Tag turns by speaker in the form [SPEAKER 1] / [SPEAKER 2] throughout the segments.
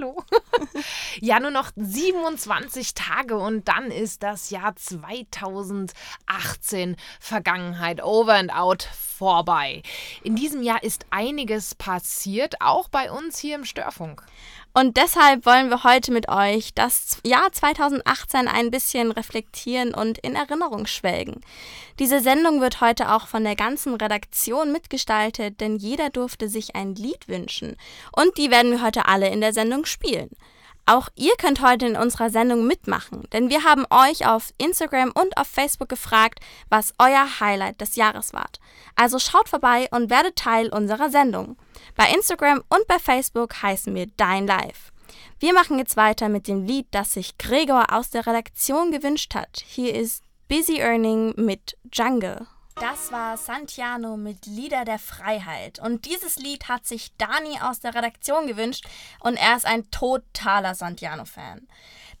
[SPEAKER 1] hallå! Ja, nur noch 27 Tage und dann ist das Jahr 2018 Vergangenheit over and out vorbei. In diesem Jahr ist einiges passiert, auch bei uns hier im Störfunk.
[SPEAKER 2] Und deshalb wollen wir heute mit euch das Jahr 2018 ein bisschen reflektieren und in Erinnerung schwelgen. Diese Sendung wird heute auch von der ganzen Redaktion mitgestaltet, denn jeder durfte sich ein Lied wünschen. Und die werden wir heute alle in der Sendung spielen. Auch ihr könnt heute in unserer Sendung mitmachen, denn wir haben euch auf Instagram und auf Facebook gefragt, was euer Highlight des Jahres war. Also schaut vorbei und werdet Teil unserer Sendung. Bei Instagram und bei Facebook heißen wir Dein Live. Wir machen jetzt weiter mit dem Lied, das sich Gregor aus der Redaktion gewünscht hat. Hier ist Busy Earning mit Jungle. Das war Santiano mit Lieder der Freiheit. Und dieses Lied hat sich Dani aus der Redaktion gewünscht und er ist ein totaler Santiano-Fan.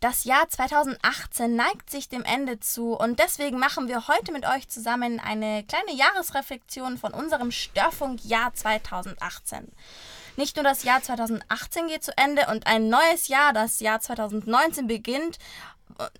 [SPEAKER 2] Das Jahr 2018 neigt sich dem Ende zu und deswegen machen wir heute mit euch zusammen eine kleine Jahresreflexion von unserem Störfunk-Jahr 2018. Nicht nur das Jahr 2018 geht zu Ende und ein neues Jahr, das Jahr 2019 beginnt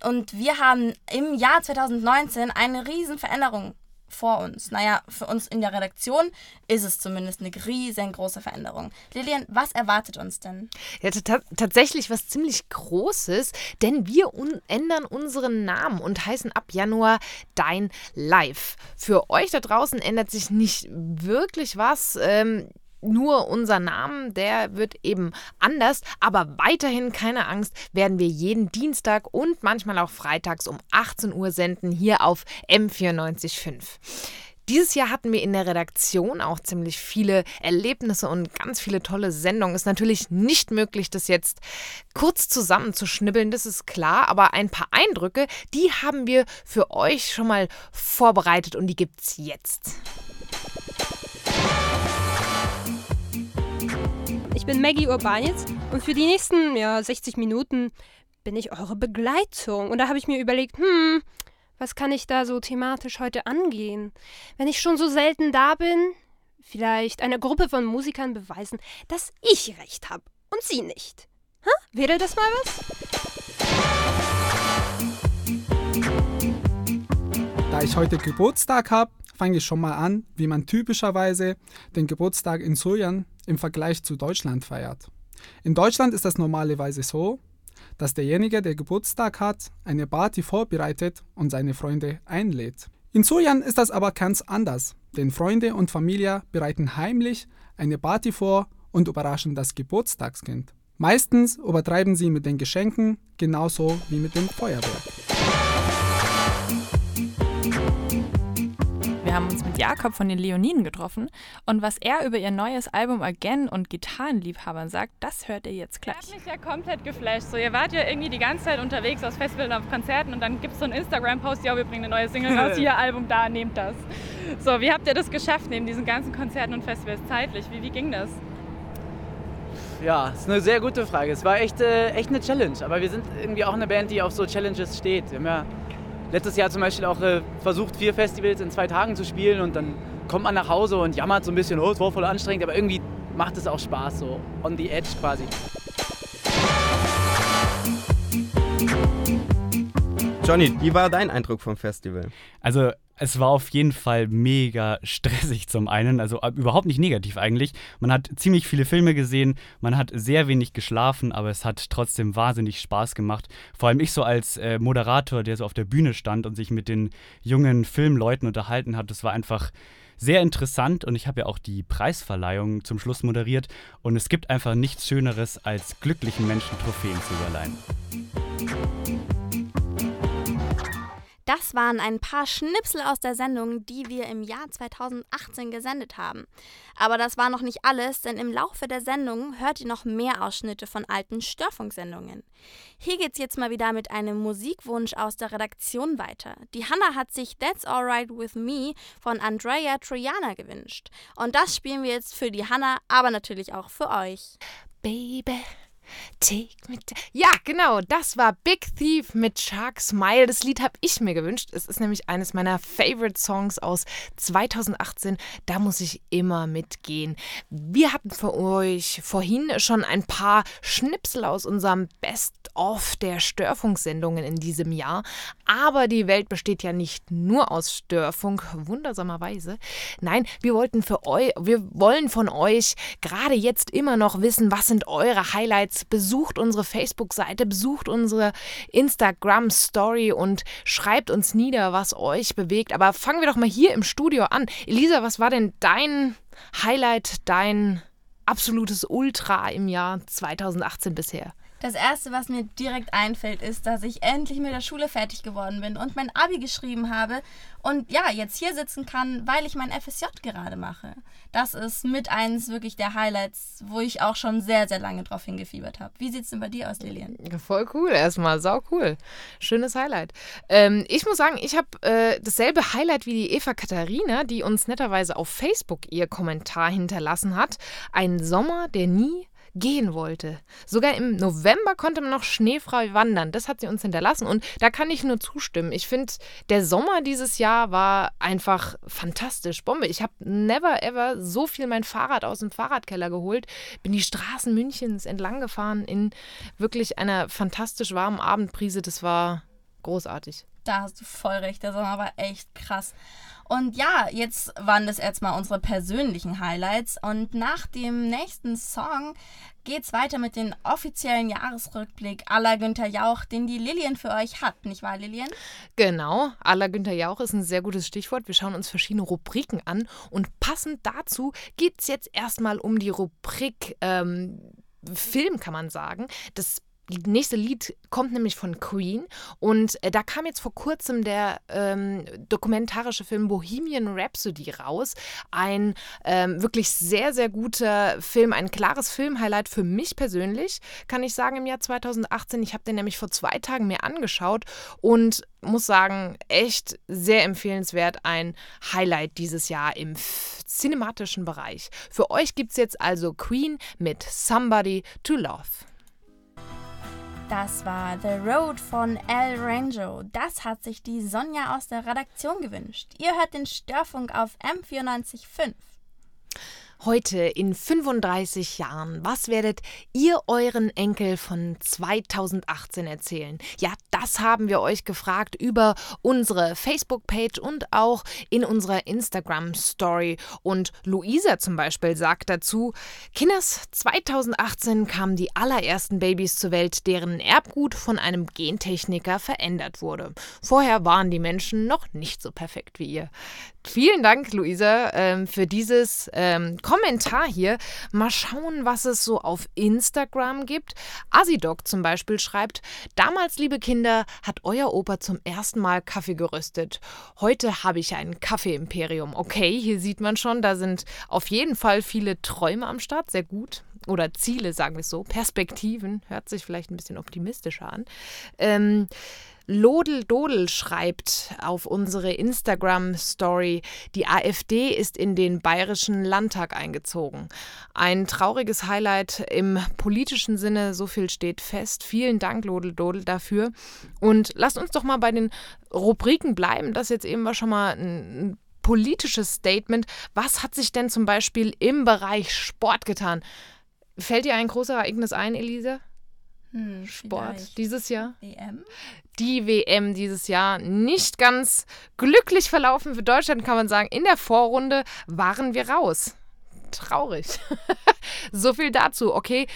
[SPEAKER 2] und wir haben im Jahr 2019 eine riesen Veränderung vor uns. Naja, für uns in der Redaktion ist es zumindest eine riesengroße Veränderung. Lilian, was erwartet uns denn?
[SPEAKER 1] Ja, tatsächlich was ziemlich Großes, denn wir un ändern unseren Namen und heißen ab Januar Dein Live. Für euch da draußen ändert sich nicht wirklich was. Ähm, nur unser Name, der wird eben anders, aber weiterhin keine Angst, werden wir jeden Dienstag und manchmal auch freitags um 18 Uhr senden hier auf M945. Dieses Jahr hatten wir in der Redaktion auch ziemlich viele Erlebnisse und ganz viele tolle Sendungen. Ist natürlich nicht möglich, das jetzt kurz zusammenzuschnibbeln, das ist klar, aber ein paar Eindrücke, die haben wir für euch schon mal vorbereitet und die gibt's jetzt.
[SPEAKER 3] Ich bin Maggie Urbanitz und für die nächsten ja, 60 Minuten bin ich eure Begleitung. Und da habe ich mir überlegt, hm, was kann ich da so thematisch heute angehen? Wenn ich schon so selten da bin, vielleicht einer Gruppe von Musikern beweisen, dass ich recht habe und sie nicht. Ha? Wäre das mal was?
[SPEAKER 4] Da ich heute Geburtstag habe, fange ich schon mal an, wie man typischerweise den Geburtstag in Sojan im Vergleich zu Deutschland feiert. In Deutschland ist das normalerweise so, dass derjenige, der Geburtstag hat, eine Party vorbereitet und seine Freunde einlädt. In Sojan ist das aber ganz anders, denn Freunde und Familie bereiten heimlich eine Party vor und überraschen das Geburtstagskind. Meistens übertreiben sie mit den Geschenken genauso wie mit dem Feuerwerk.
[SPEAKER 5] Wir haben uns mit Jakob von den Leoninen getroffen und was er über ihr neues Album Again und Gitarrenliebhabern sagt, das hört ihr jetzt gleich.
[SPEAKER 6] Ich mich ja komplett geflasht. So, ihr wart ja irgendwie die ganze Zeit unterwegs aus Festivals auf Konzerten und dann gibt es so einen Instagram-Post, ja, wir bringen eine neue Single raus, hier Album da, nehmt das. So, wie habt ihr das geschafft neben diesen ganzen Konzerten und Festivals zeitlich? Wie, wie ging das?
[SPEAKER 7] Ja, ist eine sehr gute Frage. Es war echt, äh, echt eine Challenge, aber wir sind irgendwie auch eine Band, die auf so Challenges steht. Wir haben ja letztes Jahr zum Beispiel auch äh, versucht, vier Festivals in zwei Tagen zu spielen und dann kommt man nach Hause und jammert so ein bisschen, oh, es war voll anstrengend, aber irgendwie macht es auch Spaß, so on the edge quasi.
[SPEAKER 8] Johnny, wie war dein Eindruck vom Festival?
[SPEAKER 9] Also es war auf jeden Fall mega stressig zum einen, also äh, überhaupt nicht negativ eigentlich. Man hat ziemlich viele Filme gesehen, man hat sehr wenig geschlafen, aber es hat trotzdem wahnsinnig Spaß gemacht. Vor allem ich so als äh, Moderator, der so auf der Bühne stand und sich mit den jungen Filmleuten unterhalten hat, das war einfach sehr interessant und ich habe ja auch die Preisverleihung zum Schluss moderiert und es gibt einfach nichts Schöneres, als glücklichen Menschen Trophäen zu überleihen.
[SPEAKER 2] Das waren ein paar Schnipsel aus der Sendung, die wir im Jahr 2018 gesendet haben. Aber das war noch nicht alles, denn im Laufe der Sendung hört ihr noch mehr Ausschnitte von alten Störfunksendungen. Hier geht's jetzt mal wieder mit einem Musikwunsch aus der Redaktion weiter. Die Hanna hat sich That's Alright With Me von Andrea Triana gewünscht. Und das spielen wir jetzt für die Hanna, aber natürlich auch für euch.
[SPEAKER 1] Baby, Take down. Ja, genau, das war Big Thief mit Shark Smile. Das Lied habe ich mir gewünscht. Es ist nämlich eines meiner Favorite Songs aus 2018. Da muss ich immer mitgehen. Wir hatten für euch vorhin schon ein paar Schnipsel aus unserem Best-of der Störfunksendungen in diesem Jahr. Aber die Welt besteht ja nicht nur aus Störfunk, wundersamerweise. Nein, wir wollten für euch, wir wollen von euch gerade jetzt immer noch wissen, was sind eure Highlights. Besucht unsere Facebook-Seite, besucht unsere Instagram-Story und schreibt uns nieder, was euch bewegt. Aber fangen wir doch mal hier im Studio an. Elisa, was war denn dein Highlight, dein absolutes Ultra im Jahr 2018 bisher?
[SPEAKER 2] Das erste, was mir direkt einfällt, ist, dass ich endlich mit der Schule fertig geworden bin und mein Abi geschrieben habe und ja, jetzt hier sitzen kann, weil ich mein FSJ gerade mache. Das ist mit eins wirklich der Highlights, wo ich auch schon sehr, sehr lange drauf hingefiebert habe. Wie sieht es denn bei dir aus, Lilian?
[SPEAKER 1] Voll cool, erstmal, sau cool. Schönes Highlight. Ähm, ich muss sagen, ich habe äh, dasselbe Highlight wie die Eva Katharina, die uns netterweise auf Facebook ihr Kommentar hinterlassen hat. Ein Sommer, der nie gehen wollte. Sogar im November konnte man noch schneefrei wandern. Das hat sie uns hinterlassen und da kann ich nur zustimmen. Ich finde, der Sommer dieses Jahr war einfach fantastisch. Bombe. Ich habe never ever so viel mein Fahrrad aus dem Fahrradkeller geholt, bin die Straßen Münchens entlang gefahren in wirklich einer fantastisch warmen Abendbrise. Das war großartig.
[SPEAKER 2] Da hast du voll recht. Der Sommer war echt krass. Und ja, jetzt waren das jetzt mal unsere persönlichen Highlights. Und nach dem nächsten Song geht's weiter mit dem offiziellen Jahresrückblick aller Günther Jauch, den die Lillian für euch hat, nicht wahr, Lillian?
[SPEAKER 1] Genau, aller Günther Jauch ist ein sehr gutes Stichwort. Wir schauen uns verschiedene Rubriken an und passend dazu geht es jetzt erstmal um die Rubrik ähm, Film, kann man sagen. Das nächste Lied kommt nämlich von Queen und äh, da kam jetzt vor kurzem der ähm, dokumentarische Film Bohemian Rhapsody raus. Ein ähm, wirklich sehr, sehr guter Film, ein klares Filmhighlight für mich persönlich, kann ich sagen, im Jahr 2018. Ich habe den nämlich vor zwei Tagen mir angeschaut und muss sagen, echt sehr empfehlenswert. Ein Highlight dieses Jahr im cinematischen Bereich. Für euch gibt es jetzt also Queen mit Somebody to Love.
[SPEAKER 2] Das war The Road von El Rango. Das hat sich die Sonja aus der Redaktion gewünscht. Ihr hört den Störfunk auf M945.
[SPEAKER 1] Heute in 35 Jahren, was werdet ihr euren Enkel von 2018 erzählen? Ja, das haben wir euch gefragt über unsere Facebook-Page und auch in unserer Instagram-Story. Und Luisa zum Beispiel sagt dazu, Kinders, 2018 kamen die allerersten Babys zur Welt, deren Erbgut von einem Gentechniker verändert wurde. Vorher waren die Menschen noch nicht so perfekt wie ihr. Vielen Dank, Luisa, ähm, für dieses ähm, Kommentar hier. Mal schauen, was es so auf Instagram gibt. Asidok zum Beispiel schreibt: Damals, liebe Kinder, hat euer Opa zum ersten Mal Kaffee geröstet. Heute habe ich ein Kaffee-Imperium. Okay, hier sieht man schon, da sind auf jeden Fall viele Träume am Start. Sehr gut oder Ziele, sagen wir es so, Perspektiven, hört sich vielleicht ein bisschen optimistischer an. Ähm, Lodel Dodel schreibt auf unsere Instagram-Story, die AfD ist in den Bayerischen Landtag eingezogen. Ein trauriges Highlight im politischen Sinne, so viel steht fest. Vielen Dank, Lodel Dodel, dafür. Und lasst uns doch mal bei den Rubriken bleiben. Das jetzt eben war schon mal ein politisches Statement. Was hat sich denn zum Beispiel im Bereich Sport getan? Fällt dir ein großes Ereignis ein, Elise?
[SPEAKER 2] Hm,
[SPEAKER 1] Sport dieses Jahr?
[SPEAKER 2] WM?
[SPEAKER 1] Die WM dieses Jahr nicht ganz glücklich verlaufen für Deutschland, kann man sagen. In der Vorrunde waren wir raus. Traurig. so viel dazu, okay?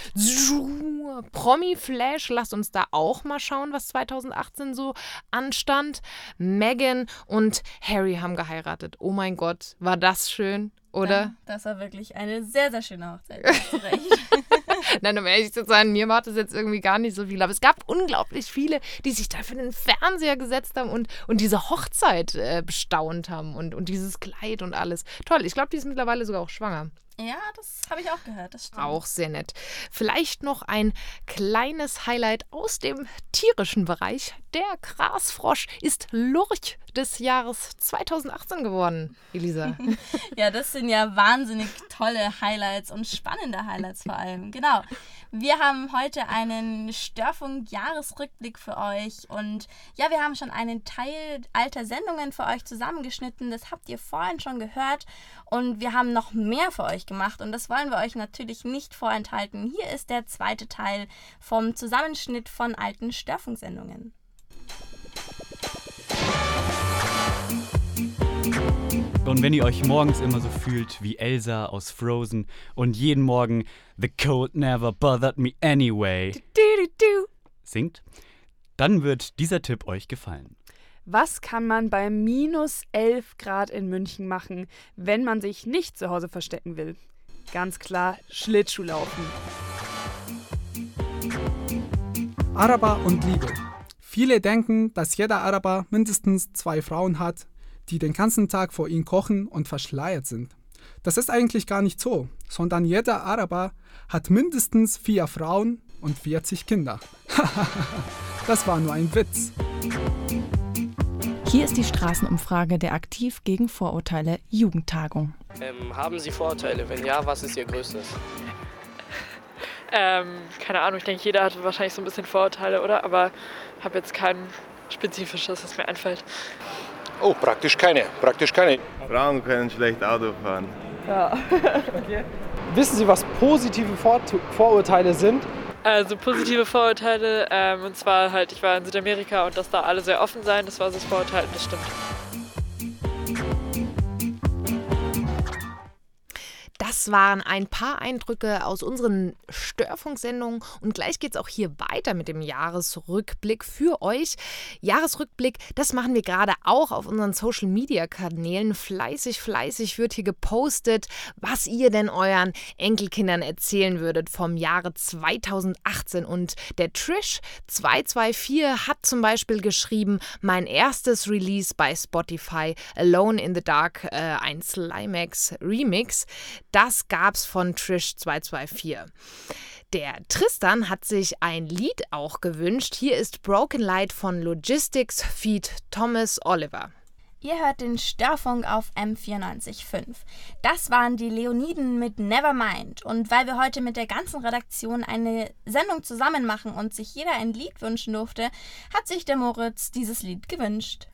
[SPEAKER 1] Promi-Flash, lasst uns da auch mal schauen, was 2018 so anstand. Meghan und Harry haben geheiratet. Oh mein Gott, war das schön, oder?
[SPEAKER 2] Ja, das war wirklich eine sehr, sehr schöne Hochzeit.
[SPEAKER 1] Nein, um ehrlich zu sein, mir macht das jetzt irgendwie gar nicht so viel. Aber es gab unglaublich viele, die sich da für den Fernseher gesetzt haben und, und diese Hochzeit äh, bestaunt haben und, und dieses Kleid und alles. Toll, ich glaube, die ist mittlerweile sogar auch schwanger.
[SPEAKER 2] Ja, das habe ich auch gehört, das stimmt.
[SPEAKER 1] Auch sehr nett. Vielleicht noch ein kleines Highlight aus dem tierischen Bereich. Der Grasfrosch ist Lurch des Jahres 2018 geworden, Elisa.
[SPEAKER 2] ja, das sind ja wahnsinnig tolle Highlights und spannende Highlights vor allem. Genau. Wir haben heute einen Störfunk-Jahresrückblick für euch und ja, wir haben schon einen Teil alter Sendungen für euch zusammengeschnitten. Das habt ihr vorhin schon gehört und wir haben noch mehr für euch gemacht und das wollen wir euch natürlich nicht vorenthalten. Hier ist der zweite Teil vom Zusammenschnitt von alten Störfunksendungen.
[SPEAKER 9] Und wenn ihr euch morgens immer so fühlt wie Elsa aus Frozen und jeden Morgen The cold never bothered me anyway singt, dann wird dieser Tipp euch gefallen.
[SPEAKER 10] Was kann man bei minus 11 Grad in München machen, wenn man sich nicht zu Hause verstecken will? Ganz klar Schlittschuhlaufen.
[SPEAKER 4] Araber und Liebe. Viele denken, dass jeder Araber mindestens zwei Frauen hat, die den ganzen Tag vor ihm kochen und verschleiert sind. Das ist eigentlich gar nicht so, sondern jeder Araber hat mindestens vier Frauen und 40 Kinder. das war nur ein Witz.
[SPEAKER 5] Hier ist die Straßenumfrage der Aktiv gegen Vorurteile Jugendtagung.
[SPEAKER 11] Ähm, haben Sie Vorurteile? Wenn ja, was ist Ihr größtes?
[SPEAKER 12] Ähm, keine Ahnung, ich denke, jeder hat wahrscheinlich so ein bisschen Vorurteile, oder? Aber habe jetzt kein spezifisches, das mir einfällt.
[SPEAKER 13] Oh, praktisch keine. Praktisch keine.
[SPEAKER 14] Frauen können schlecht Auto fahren.
[SPEAKER 15] Ja. okay. Wissen Sie, was positive Vor Vorurteile sind?
[SPEAKER 12] Also positive Vorurteile, ähm, und zwar halt, ich war in Südamerika und dass da alle sehr offen sein, das war so das Vorurteil, das stimmt.
[SPEAKER 1] Das waren ein paar Eindrücke aus unseren Störfunksendungen und gleich geht es auch hier weiter mit dem Jahresrückblick für euch. Jahresrückblick, das machen wir gerade auch auf unseren Social Media Kanälen. Fleißig, fleißig wird hier gepostet, was ihr denn euren Enkelkindern erzählen würdet vom Jahre 2018. Und der Trish 224 hat zum Beispiel geschrieben, mein erstes Release bei Spotify, Alone in the Dark, äh, ein Slimax Remix. Das gab's von Trish 224. Der Tristan hat sich ein Lied auch gewünscht. Hier ist Broken Light von Logistics Feed Thomas Oliver.
[SPEAKER 2] Ihr hört den Störfunk auf M94.5. Das waren die Leoniden mit Nevermind. Und weil wir heute mit der ganzen Redaktion eine Sendung zusammen machen und sich jeder ein Lied wünschen durfte, hat sich der Moritz dieses Lied gewünscht.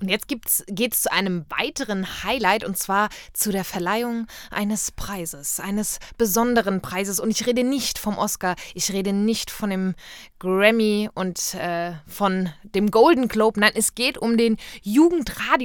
[SPEAKER 1] Und jetzt geht es zu einem weiteren Highlight und zwar zu der Verleihung eines Preises, eines besonderen Preises. Und ich rede nicht vom Oscar, ich rede nicht von dem Grammy und äh, von dem Golden Globe. Nein, es geht um den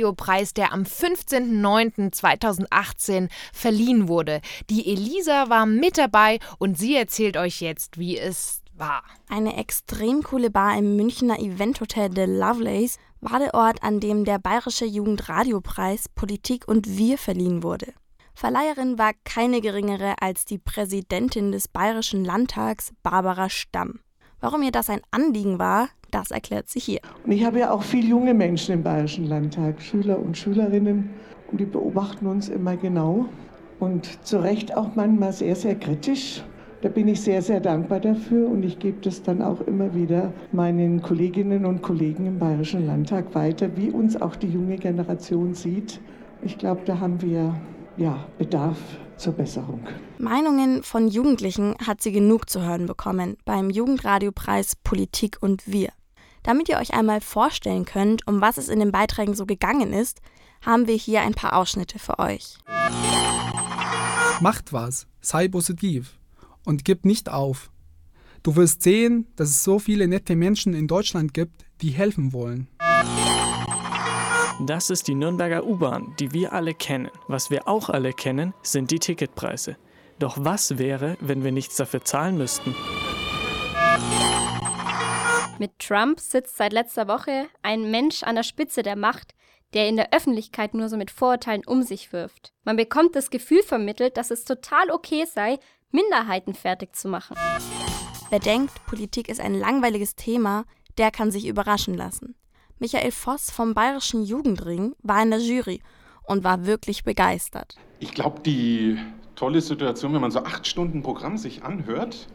[SPEAKER 1] Jugendradiopreis, der am 15.09.2018 verliehen wurde. Die Elisa war mit dabei und sie erzählt euch jetzt, wie es war.
[SPEAKER 2] Eine extrem coole Bar im Münchner Eventhotel The Lovelace war der Ort, an dem der Bayerische Jugendradiopreis Politik und Wir verliehen wurde. Verleiherin war keine geringere als die Präsidentin des Bayerischen Landtags, Barbara Stamm. Warum ihr das ein Anliegen war, das erklärt sie hier.
[SPEAKER 16] Und ich habe ja auch viele junge Menschen im Bayerischen Landtag, Schüler und Schülerinnen, und die beobachten uns immer genau und zu Recht auch manchmal sehr, sehr kritisch. Da bin ich sehr, sehr dankbar dafür und ich gebe das dann auch immer wieder meinen Kolleginnen und Kollegen im Bayerischen Landtag weiter, wie uns auch die junge Generation sieht. Ich glaube, da haben wir ja, Bedarf zur Besserung.
[SPEAKER 2] Meinungen von Jugendlichen hat sie genug zu hören bekommen beim Jugendradiopreis Politik und Wir. Damit ihr euch einmal vorstellen könnt, um was es in den Beiträgen so gegangen ist, haben wir hier ein paar Ausschnitte für euch.
[SPEAKER 4] Macht was, sei positiv und gib nicht auf. Du wirst sehen, dass es so viele nette Menschen in Deutschland gibt, die helfen wollen.
[SPEAKER 17] Das ist die Nürnberger U-Bahn, die wir alle kennen. Was wir auch alle kennen, sind die Ticketpreise. Doch was wäre, wenn wir nichts dafür zahlen müssten?
[SPEAKER 18] Mit Trump sitzt seit letzter Woche ein Mensch an der Spitze der Macht, der in der Öffentlichkeit nur so mit Vorurteilen um sich wirft. Man bekommt das Gefühl vermittelt, dass es total okay sei, Minderheiten fertig zu machen.
[SPEAKER 2] Wer denkt, Politik ist ein langweiliges Thema, der kann sich überraschen lassen. Michael Voss vom Bayerischen Jugendring war in der Jury und war wirklich begeistert.
[SPEAKER 19] Ich glaube, die tolle Situation, wenn man so acht Stunden Programm sich anhört,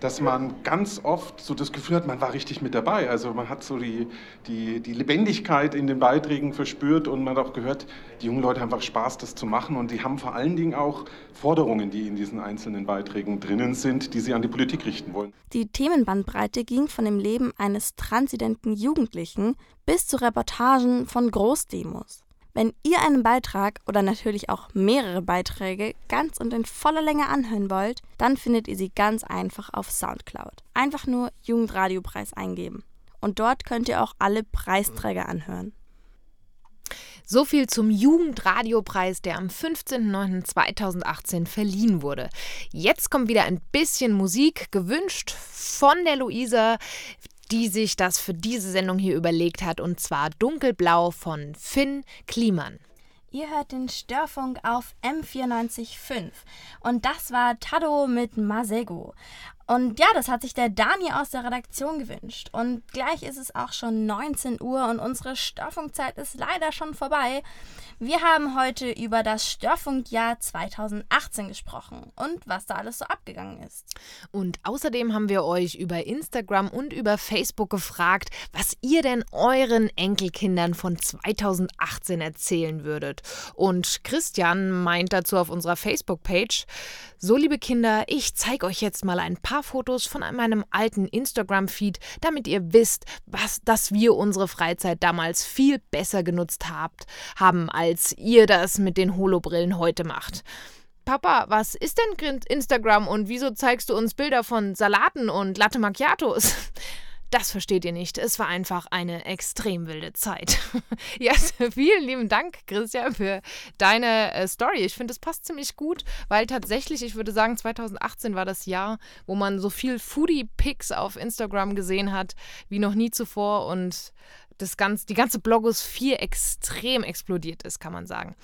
[SPEAKER 19] dass man ganz oft so das Gefühl hat, man war richtig mit dabei. Also man hat so die, die, die Lebendigkeit in den Beiträgen verspürt und man hat auch gehört, die jungen Leute haben einfach Spaß, das zu machen und die haben vor allen Dingen auch Forderungen, die in diesen einzelnen Beiträgen drinnen sind, die sie an die Politik richten wollen.
[SPEAKER 2] Die Themenbandbreite ging von dem Leben eines transidenten Jugendlichen bis zu Reportagen von Großdemos. Wenn ihr einen Beitrag oder natürlich auch mehrere Beiträge ganz und in voller Länge anhören wollt, dann findet ihr sie ganz einfach auf Soundcloud. Einfach nur Jugendradiopreis eingeben. Und dort könnt ihr auch alle Preisträger anhören.
[SPEAKER 1] So viel zum Jugendradiopreis, der am 15.09.2018 verliehen wurde. Jetzt kommt wieder ein bisschen Musik, gewünscht von der Luisa, die sich das für diese Sendung hier überlegt hat, und zwar Dunkelblau von Finn Kliman.
[SPEAKER 2] Ihr hört den Störfunk auf M94.5 und das war Tado mit Masego. Und ja, das hat sich der Dani aus der Redaktion gewünscht. Und gleich ist es auch schon 19 Uhr und unsere Störfunkzeit ist leider schon vorbei. Wir haben heute über das Störfunkjahr 2018 gesprochen und was da alles so abgegangen ist.
[SPEAKER 1] Und außerdem haben wir euch über Instagram und über Facebook gefragt, was ihr denn euren Enkelkindern von 2018 erzählen würdet. Und Christian meint dazu auf unserer Facebook-Page, so liebe Kinder, ich zeige euch jetzt mal ein paar Fotos von meinem alten Instagram-Feed, damit ihr wisst, was, dass wir unsere Freizeit damals viel besser genutzt habt, haben als ihr das mit den Holobrillen heute macht. Papa, was ist denn Instagram und wieso zeigst du uns Bilder von Salaten und Latte Macchiatos? Das versteht ihr nicht. Es war einfach eine extrem wilde Zeit. ja, vielen lieben Dank, Christian, für deine äh, Story. Ich finde, es passt ziemlich gut, weil tatsächlich, ich würde sagen, 2018 war das Jahr, wo man so viel Foodie-Pics auf Instagram gesehen hat wie noch nie zuvor und das ganz, die ganze Blogosphäre extrem explodiert ist, kann man sagen.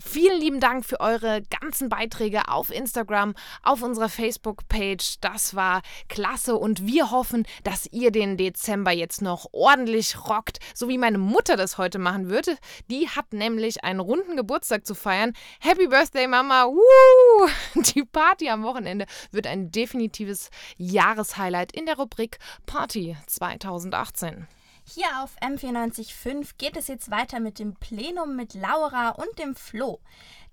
[SPEAKER 1] Vielen lieben Dank für eure ganzen Beiträge auf Instagram, auf unserer Facebook-Page. Das war klasse und wir hoffen, dass ihr den Dezember jetzt noch ordentlich rockt, so wie meine Mutter das heute machen würde. Die hat nämlich einen runden Geburtstag zu feiern. Happy Birthday, Mama! Woo! Die Party am Wochenende wird ein definitives Jahreshighlight in der Rubrik Party 2018.
[SPEAKER 2] Hier auf M945 geht es jetzt weiter mit dem Plenum mit Laura und dem Flo.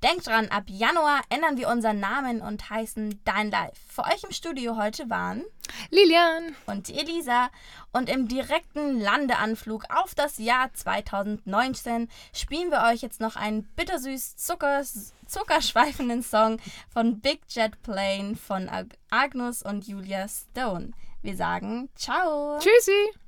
[SPEAKER 2] Denkt dran, ab Januar ändern wir unseren Namen und heißen Dein Live. Für euch im Studio heute waren
[SPEAKER 1] Lilian
[SPEAKER 2] und Elisa. Und im direkten Landeanflug auf das Jahr 2019 spielen wir euch jetzt noch einen bittersüß Zuckers, zuckerschweifenden Song von Big Jet Plane von Agnus und Julia Stone. Wir sagen Ciao.
[SPEAKER 1] Tschüssi.